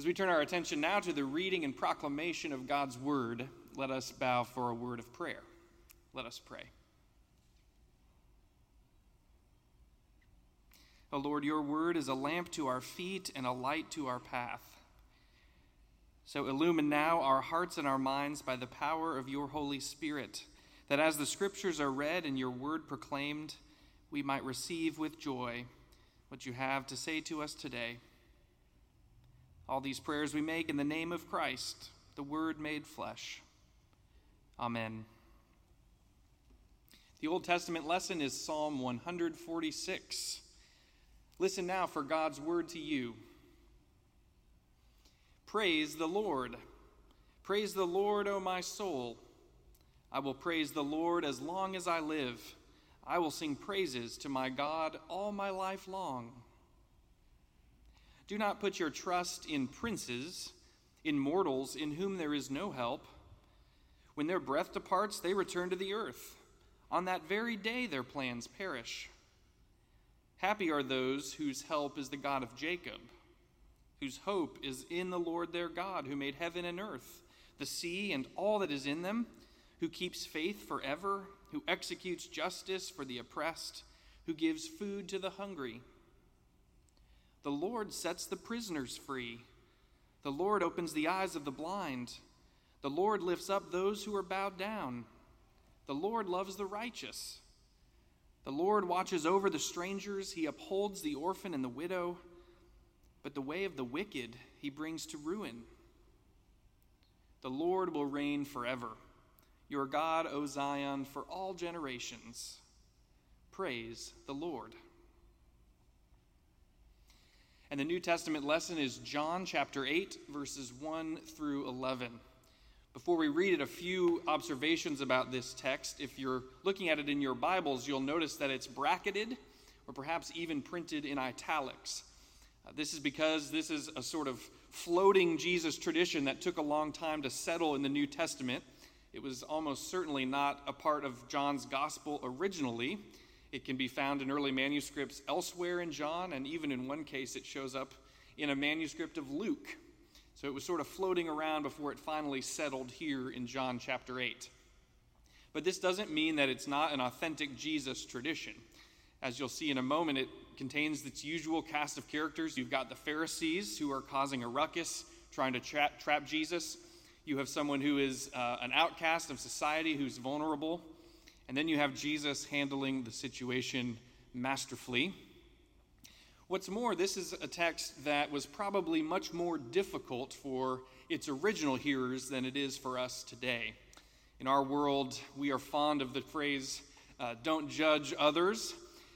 As we turn our attention now to the reading and proclamation of God's word, let us bow for a word of prayer. Let us pray. O Lord, your word is a lamp to our feet and a light to our path. So illumine now our hearts and our minds by the power of your Holy Spirit, that as the scriptures are read and your word proclaimed, we might receive with joy what you have to say to us today. All these prayers we make in the name of Christ, the Word made flesh. Amen. The Old Testament lesson is Psalm 146. Listen now for God's word to you. Praise the Lord. Praise the Lord, O my soul. I will praise the Lord as long as I live. I will sing praises to my God all my life long. Do not put your trust in princes, in mortals in whom there is no help. When their breath departs, they return to the earth. On that very day, their plans perish. Happy are those whose help is the God of Jacob, whose hope is in the Lord their God, who made heaven and earth, the sea and all that is in them, who keeps faith forever who executes justice for the oppressed, who gives food to the hungry. The Lord sets the prisoners free. The Lord opens the eyes of the blind. The Lord lifts up those who are bowed down. The Lord loves the righteous. The Lord watches over the strangers. He upholds the orphan and the widow. But the way of the wicked he brings to ruin. The Lord will reign forever your God, O Zion, for all generations. Praise the Lord. And the New Testament lesson is John chapter 8, verses 1 through 11. Before we read it, a few observations about this text. If you're looking at it in your Bibles, you'll notice that it's bracketed or perhaps even printed in italics. Uh, this is because this is a sort of floating Jesus tradition that took a long time to settle in the New Testament. It was almost certainly not a part of John's gospel originally. It can be found in early manuscripts elsewhere in John, and even in one case, it shows up in a manuscript of Luke. So it was sort of floating around before it finally settled here in John chapter 8. But this doesn't mean that it's not an authentic Jesus tradition. As you'll see in a moment, it contains its usual cast of characters. You've got the Pharisees who are causing a ruckus, trying to tra- trap Jesus. You have someone who is uh, an outcast of society who's vulnerable. And then you have Jesus handling the situation masterfully. What's more, this is a text that was probably much more difficult for its original hearers than it is for us today. In our world, we are fond of the phrase, uh, don't judge others.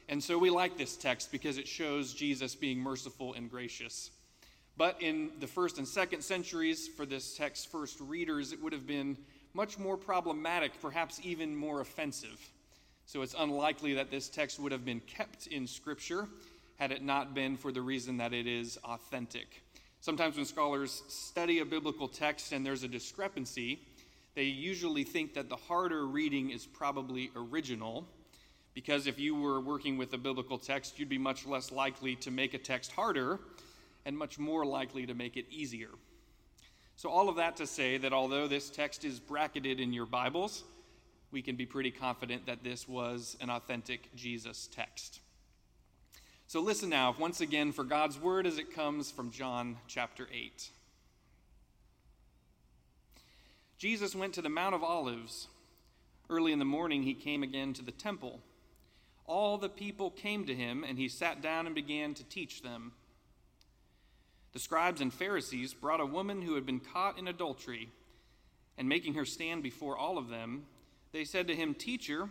And so we like this text because it shows Jesus being merciful and gracious. But in the first and second centuries, for this text's first readers, it would have been much more problematic, perhaps even more offensive. So it's unlikely that this text would have been kept in Scripture had it not been for the reason that it is authentic. Sometimes when scholars study a biblical text and there's a discrepancy, they usually think that the harder reading is probably original, because if you were working with a biblical text, you'd be much less likely to make a text harder and much more likely to make it easier. So, all of that to say that although this text is bracketed in your Bibles, we can be pretty confident that this was an authentic Jesus text. So, listen now, once again, for God's word as it comes from John chapter 8. Jesus went to the Mount of Olives. Early in the morning, he came again to the temple. All the people came to him, and he sat down and began to teach them. The scribes and Pharisees brought a woman who had been caught in adultery, and making her stand before all of them, they said to him, Teacher,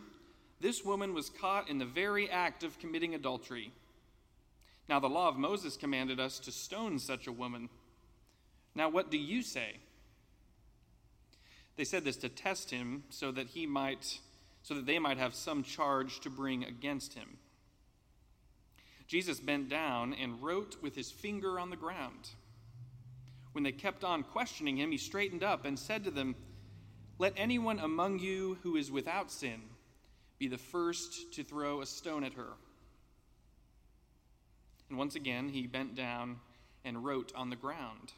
this woman was caught in the very act of committing adultery. Now, the law of Moses commanded us to stone such a woman. Now, what do you say? They said this to test him so that he might so that they might have some charge to bring against him. Jesus bent down and wrote with his finger on the ground. When they kept on questioning him, he straightened up and said to them, Let anyone among you who is without sin be the first to throw a stone at her. And once again, he bent down and wrote on the ground.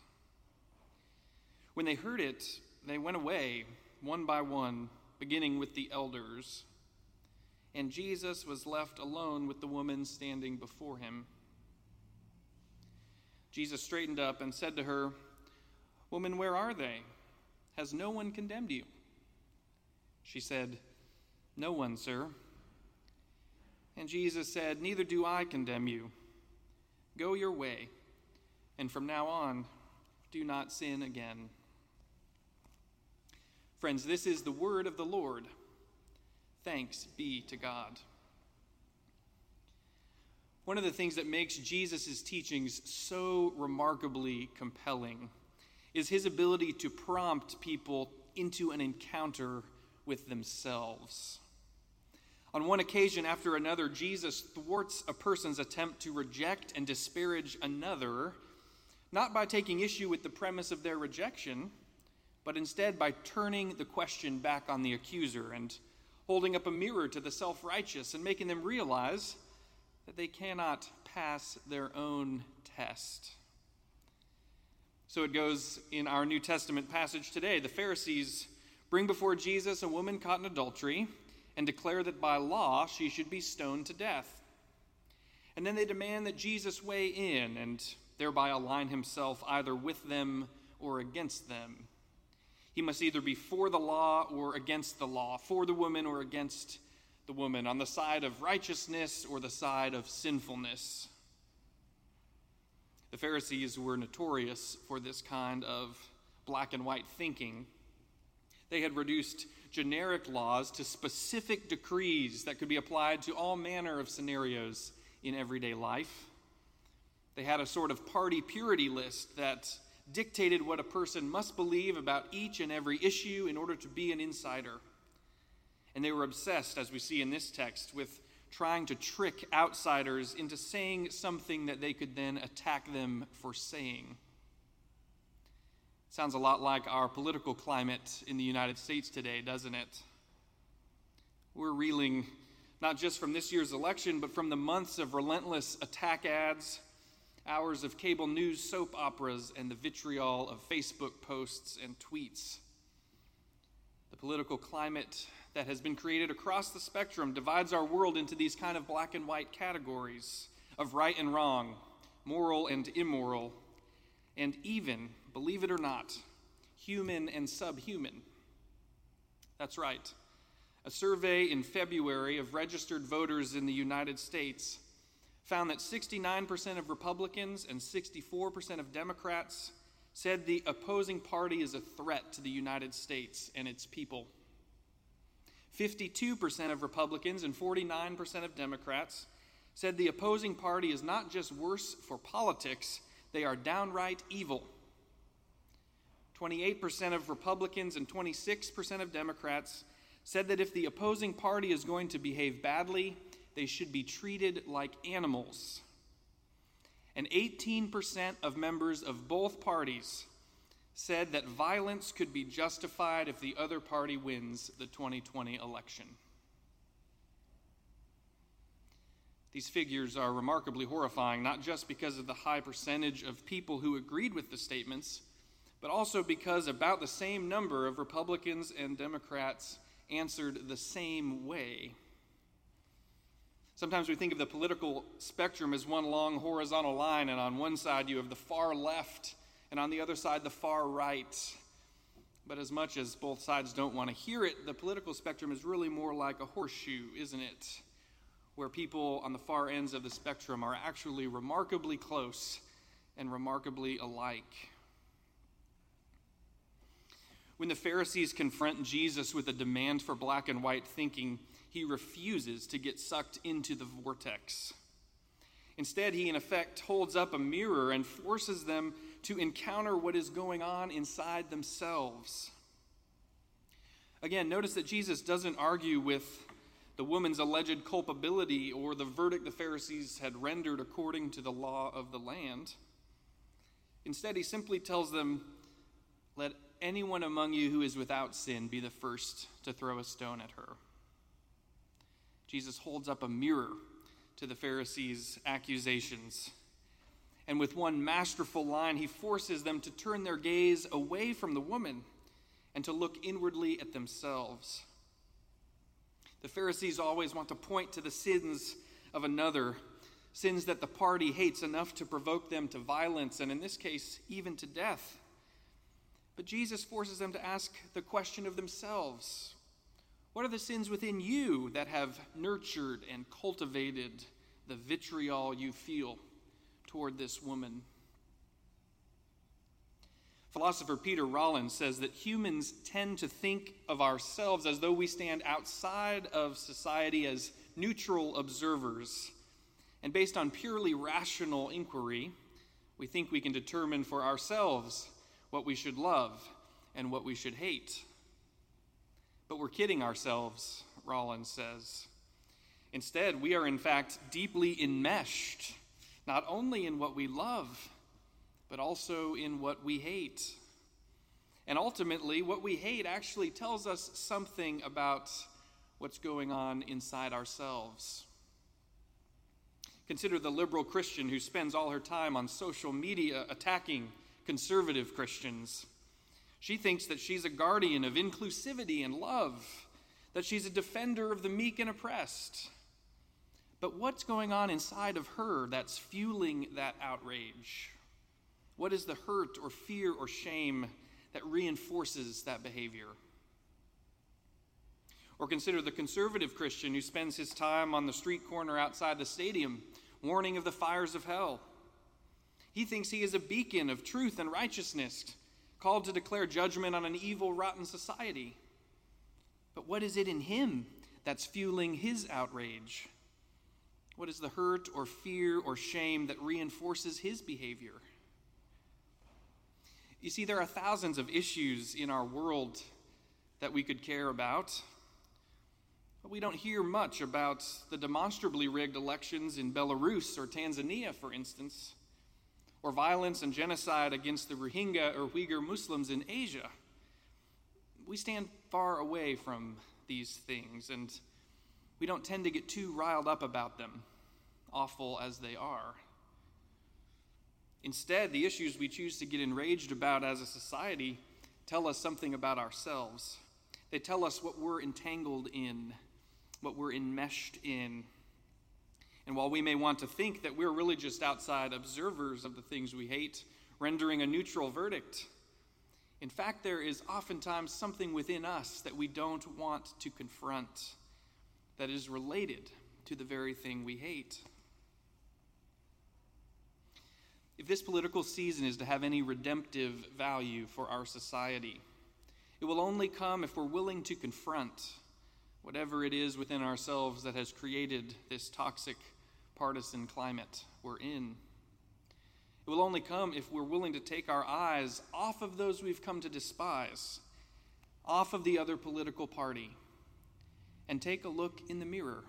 When they heard it, they went away, one by one, beginning with the elders. And Jesus was left alone with the woman standing before him. Jesus straightened up and said to her, Woman, where are they? Has no one condemned you? She said, No one, sir. And Jesus said, Neither do I condemn you. Go your way, and from now on, do not sin again. Friends, this is the word of the Lord. Thanks be to God. One of the things that makes Jesus' teachings so remarkably compelling is his ability to prompt people into an encounter with themselves. On one occasion after another, Jesus thwarts a person's attempt to reject and disparage another, not by taking issue with the premise of their rejection but instead by turning the question back on the accuser and holding up a mirror to the self righteous and making them realize that they cannot pass their own test. So it goes in our New Testament passage today. The Pharisees bring before Jesus a woman caught in adultery and declare that by law she should be stoned to death. And then they demand that Jesus weigh in and thereby align himself either with them or against them. He must either be for the law or against the law, for the woman or against the woman, on the side of righteousness or the side of sinfulness. The Pharisees were notorious for this kind of black and white thinking. They had reduced generic laws to specific decrees that could be applied to all manner of scenarios in everyday life. They had a sort of party purity list that dictated what a person must believe about each and every issue in order to be an insider. And they were obsessed, as we see in this text, with trying to trick outsiders into saying something that they could then attack them for saying. Sounds a lot like our political climate in the United States today, doesn't it? We're reeling not just from this year's election, but from the months of relentless attack ads hours of cable news soap operas, and the vitriol of Facebook posts and tweets. The political climate that has been created across the spectrum divides our world into these kind of black and white categories of right and wrong, moral and immoral, and even, believe it or not, human and subhuman. That's right. A survey in February of registered voters in the United States found that 69% of Republicans and 64% of Democrats said the opposing party is a threat to the United States and its people. 52% of Republicans and 49% of Democrats said the opposing party is not just worse for politics, they are downright evil. 28% of Republicans and 26% of Democrats said that if the opposing party is going to behave badly, they should be treated like animals. And 18% of members of both parties said that violence could be justified if the other party wins the 2020 election. These figures are remarkably horrifying, not just because of the high percentage of people who agreed with the statements, but also because about the same number of Republicans and Democrats answered the same way. Sometimes we think of the political spectrum as one long horizontal line, and on one side you have the far left, and on the other side the far right. But as much as both sides don't want to hear it, the political spectrum is really more like a horseshoe, isn't it? Where people on the far ends of the spectrum are actually remarkably close and remarkably alike. When the Pharisees confront Jesus with a demand for black and white thinking, he refuses to get sucked into the vortex. Instead, he in effect holds up a mirror and forces them to encounter what is going on inside themselves. Again, notice that Jesus doesn't argue with the woman's alleged culpability or the verdict the Pharisees had rendered according to the law of the land. Instead, he simply tells them, Let anyone among you who is without sin be the first to throw a stone at her. Jesus holds up a mirror to the Pharisees' accusations. And with one masterful line, he forces them to turn their gaze away from the woman and to look inwardly at themselves. The Pharisees always want to point to the sins of another, sins that the party hates enough to provoke them to violence, and in this case, even to death. But Jesus forces them to ask the question of themselves What are the sins within you that have nurtured and cultivated the vitriol you feel toward this woman? Philosopher Peter Rollins says that humans tend to think of ourselves as though we stand outside of society as neutral observers. And based on purely rational inquiry, we think we can determine for ourselves what we should love and what we should hate. But we're kidding ourselves, Rollins says. Instead, we are in fact deeply enmeshed, not only in what we love, but also in what we hate. And ultimately, what we hate actually tells us something about what's going on inside ourselves. Consider the liberal Christian who spends all her time on social media attacking conservative Christians. She thinks that she's a guardian of inclusivity and love, that she's a defender of the meek and oppressed. But what's going on inside of her that's fueling that outrage? What is the hurt or fear or shame that reinforces that behavior? Or consider the conservative Christian who spends his time on the street corner outside the stadium warning of the fires of hell he thinks he is a beacon of truth and righteousness, called to declare judgment on an evil, rotten society. But what is it in him that's fueling his outrage? What is the hurt or fear or shame that reinforces his behavior? You see, there are thousands of issues in our world that we could care about. But we don't hear much about the demonstrably rigged elections in Belarus or Tanzania, for instance or violence and genocide against the Rohingya or Uyghur Muslims in Asia. We stand far away from these things, and we don't tend to get too riled up about them, awful as they are. Instead, the issues we choose to get enraged about as a society tell us something about ourselves. They tell us what we're entangled in, what we're enmeshed in. And while we may want to think that we're really just outside observers of the things we hate, rendering a neutral verdict, in fact, there is oftentimes something within us that we don't want to confront that is related to the very thing we hate. If this political season is to have any redemptive value for our society, it will only come if we're willing to confront whatever it is within ourselves that has created this toxic partisan climate we're in. It will only come if we're willing to take our eyes off of those we've come to despise, off of the other political party, and take a look in the mirror.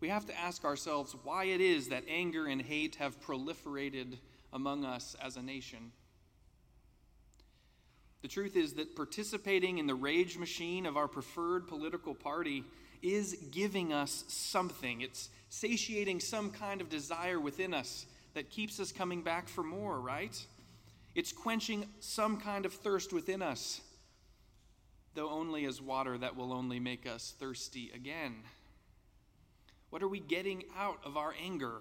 We have to ask ourselves why it is that anger and hate have proliferated among us as a nation. The truth is that participating in the rage machine of our preferred political party is giving us something. It's satiating some kind of desire within us that keeps us coming back for more, right? It's quenching some kind of thirst within us, though only as water that will only make us thirsty again. What are we getting out of our anger?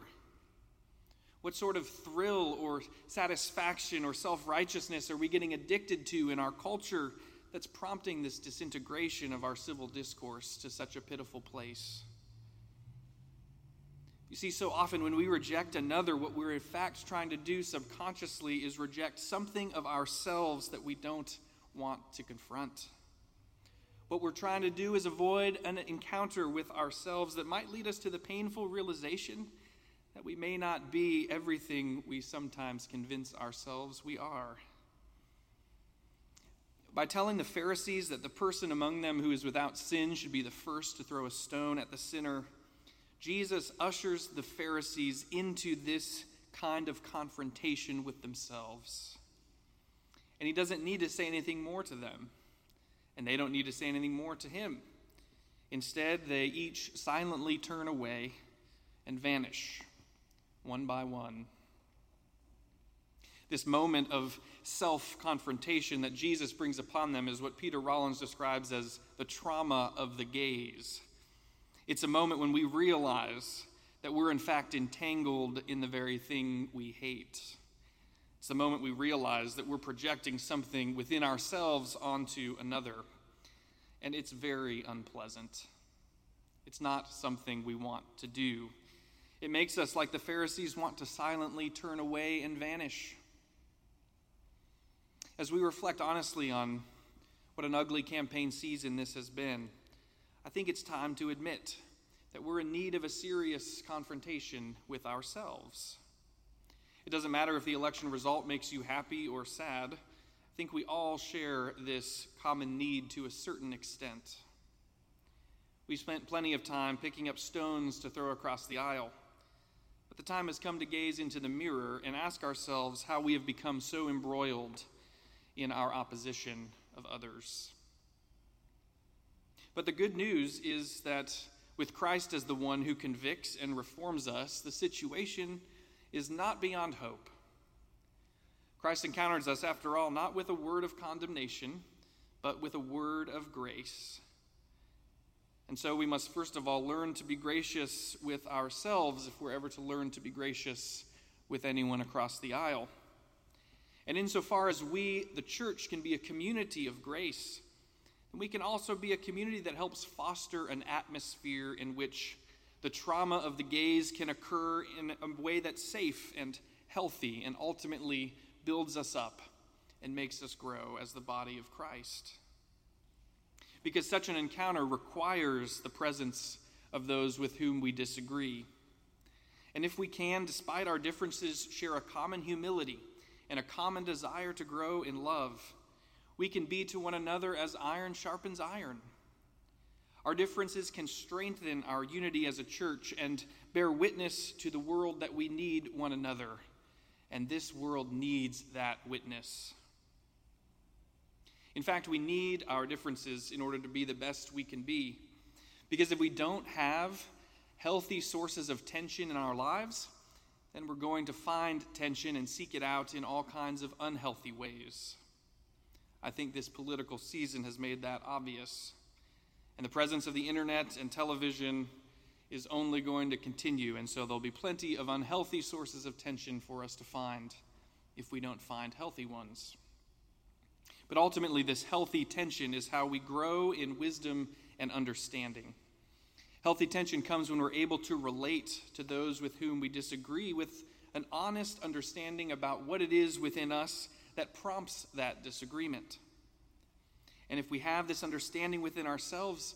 What sort of thrill or satisfaction or self righteousness are we getting addicted to in our culture that's prompting this disintegration of our civil discourse to such a pitiful place? You see, so often when we reject another, what we're in fact trying to do subconsciously is reject something of ourselves that we don't want to confront. What we're trying to do is avoid an encounter with ourselves that might lead us to the painful realization that we may not be everything we sometimes convince ourselves we are. By telling the Pharisees that the person among them who is without sin should be the first to throw a stone at the sinner, Jesus ushers the Pharisees into this kind of confrontation with themselves. And he doesn't need to say anything more to them, and they don't need to say anything more to him. Instead, they each silently turn away and vanish, one by one, This moment of self confrontation that Jesus brings upon them is what Peter Rollins describes as the trauma of the gaze. It's a moment when we realize that we're in fact entangled in the very thing we hate. It's the moment we realize that we're projecting something within ourselves onto another. And it's very unpleasant. It's not something we want to do. It makes us, like the Pharisees, want to silently turn away and vanish. As we reflect honestly on what an ugly campaign season this has been, I think it's time to admit that we're in need of a serious confrontation with ourselves. It doesn't matter if the election result makes you happy or sad. I think we all share this common need to a certain extent. We spent plenty of time picking up stones to throw across the aisle. But the time has come to gaze into the mirror and ask ourselves how we have become so embroiled in our opposition of others. But the good news is that with Christ as the one who convicts and reforms us, the situation is not beyond hope. Christ encounters us, after all, not with a word of condemnation, but with a word of grace. And so we must first of all learn to be gracious with ourselves if we're ever to learn to be gracious with anyone across the aisle. And insofar as we, the church, can be a community of grace, then we can also be a community that helps foster an atmosphere in which the trauma of the gaze can occur in a way that's safe and healthy and ultimately builds us up and makes us grow as the body of Christ. Because such an encounter requires the presence of those with whom we disagree. And if we can, despite our differences, share a common humility and a common desire to grow in love, we can be to one another as iron sharpens iron. Our differences can strengthen our unity as a church and bear witness to the world that we need one another. And this world needs that witness. In fact, we need our differences in order to be the best we can be. Because if we don't have healthy sources of tension in our lives, then we're going to find tension and seek it out in all kinds of unhealthy ways. I think this political season has made that obvious. And the presence of the internet and television is only going to continue, and so there'll be plenty of unhealthy sources of tension for us to find if we don't find healthy ones. But ultimately, this healthy tension is how we grow in wisdom and understanding. Healthy tension comes when we're able to relate to those with whom we disagree with an honest understanding about what it is within us that prompts that disagreement. And if we have this understanding within ourselves,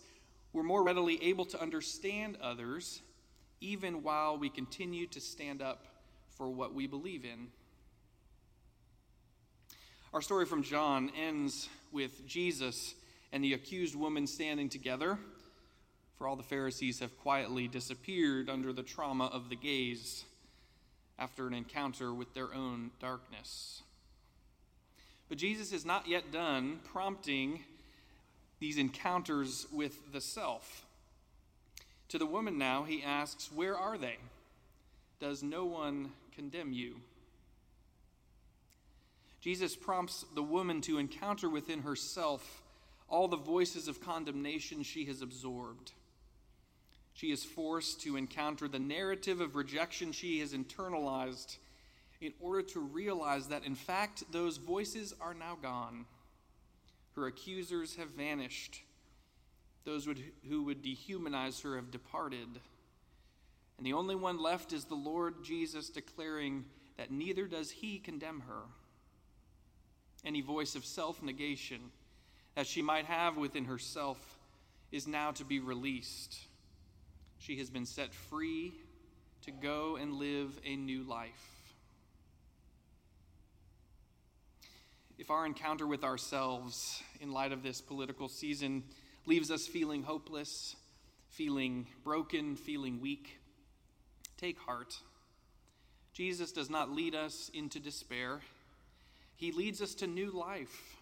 we're more readily able to understand others, even while we continue to stand up for what we believe in. Our story from John ends with Jesus and the accused woman standing together for all the Pharisees have quietly disappeared under the trauma of the gaze after an encounter with their own darkness. But Jesus is not yet done prompting these encounters with the self. To the woman now, he asks, Where are they? Does no one condemn you? Jesus prompts the woman to encounter within herself all the voices of condemnation she has absorbed. She is forced to encounter the narrative of rejection she has internalized in order to realize that, in fact, those voices are now gone. Her accusers have vanished. Those who would dehumanize her have departed. And the only one left is the Lord Jesus declaring that neither does he condemn her. Any voice of self negation that she might have within herself is now to be released she has been set free to go and live a new life. If our encounter with ourselves in light of this political season leaves us feeling hopeless, feeling broken, feeling weak, take heart. Jesus does not lead us into despair. He leads us to new life,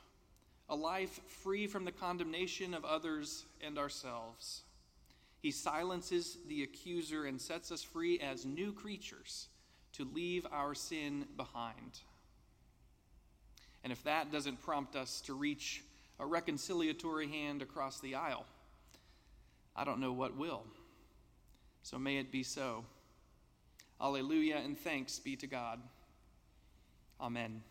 a life free from the condemnation of others and ourselves. He silences the accuser and sets us free as new creatures to leave our sin behind. And if that doesn't prompt us to reach a reconciliatory hand across the aisle, I don't know what will. So may it be so. Alleluia and thanks be to God. Amen.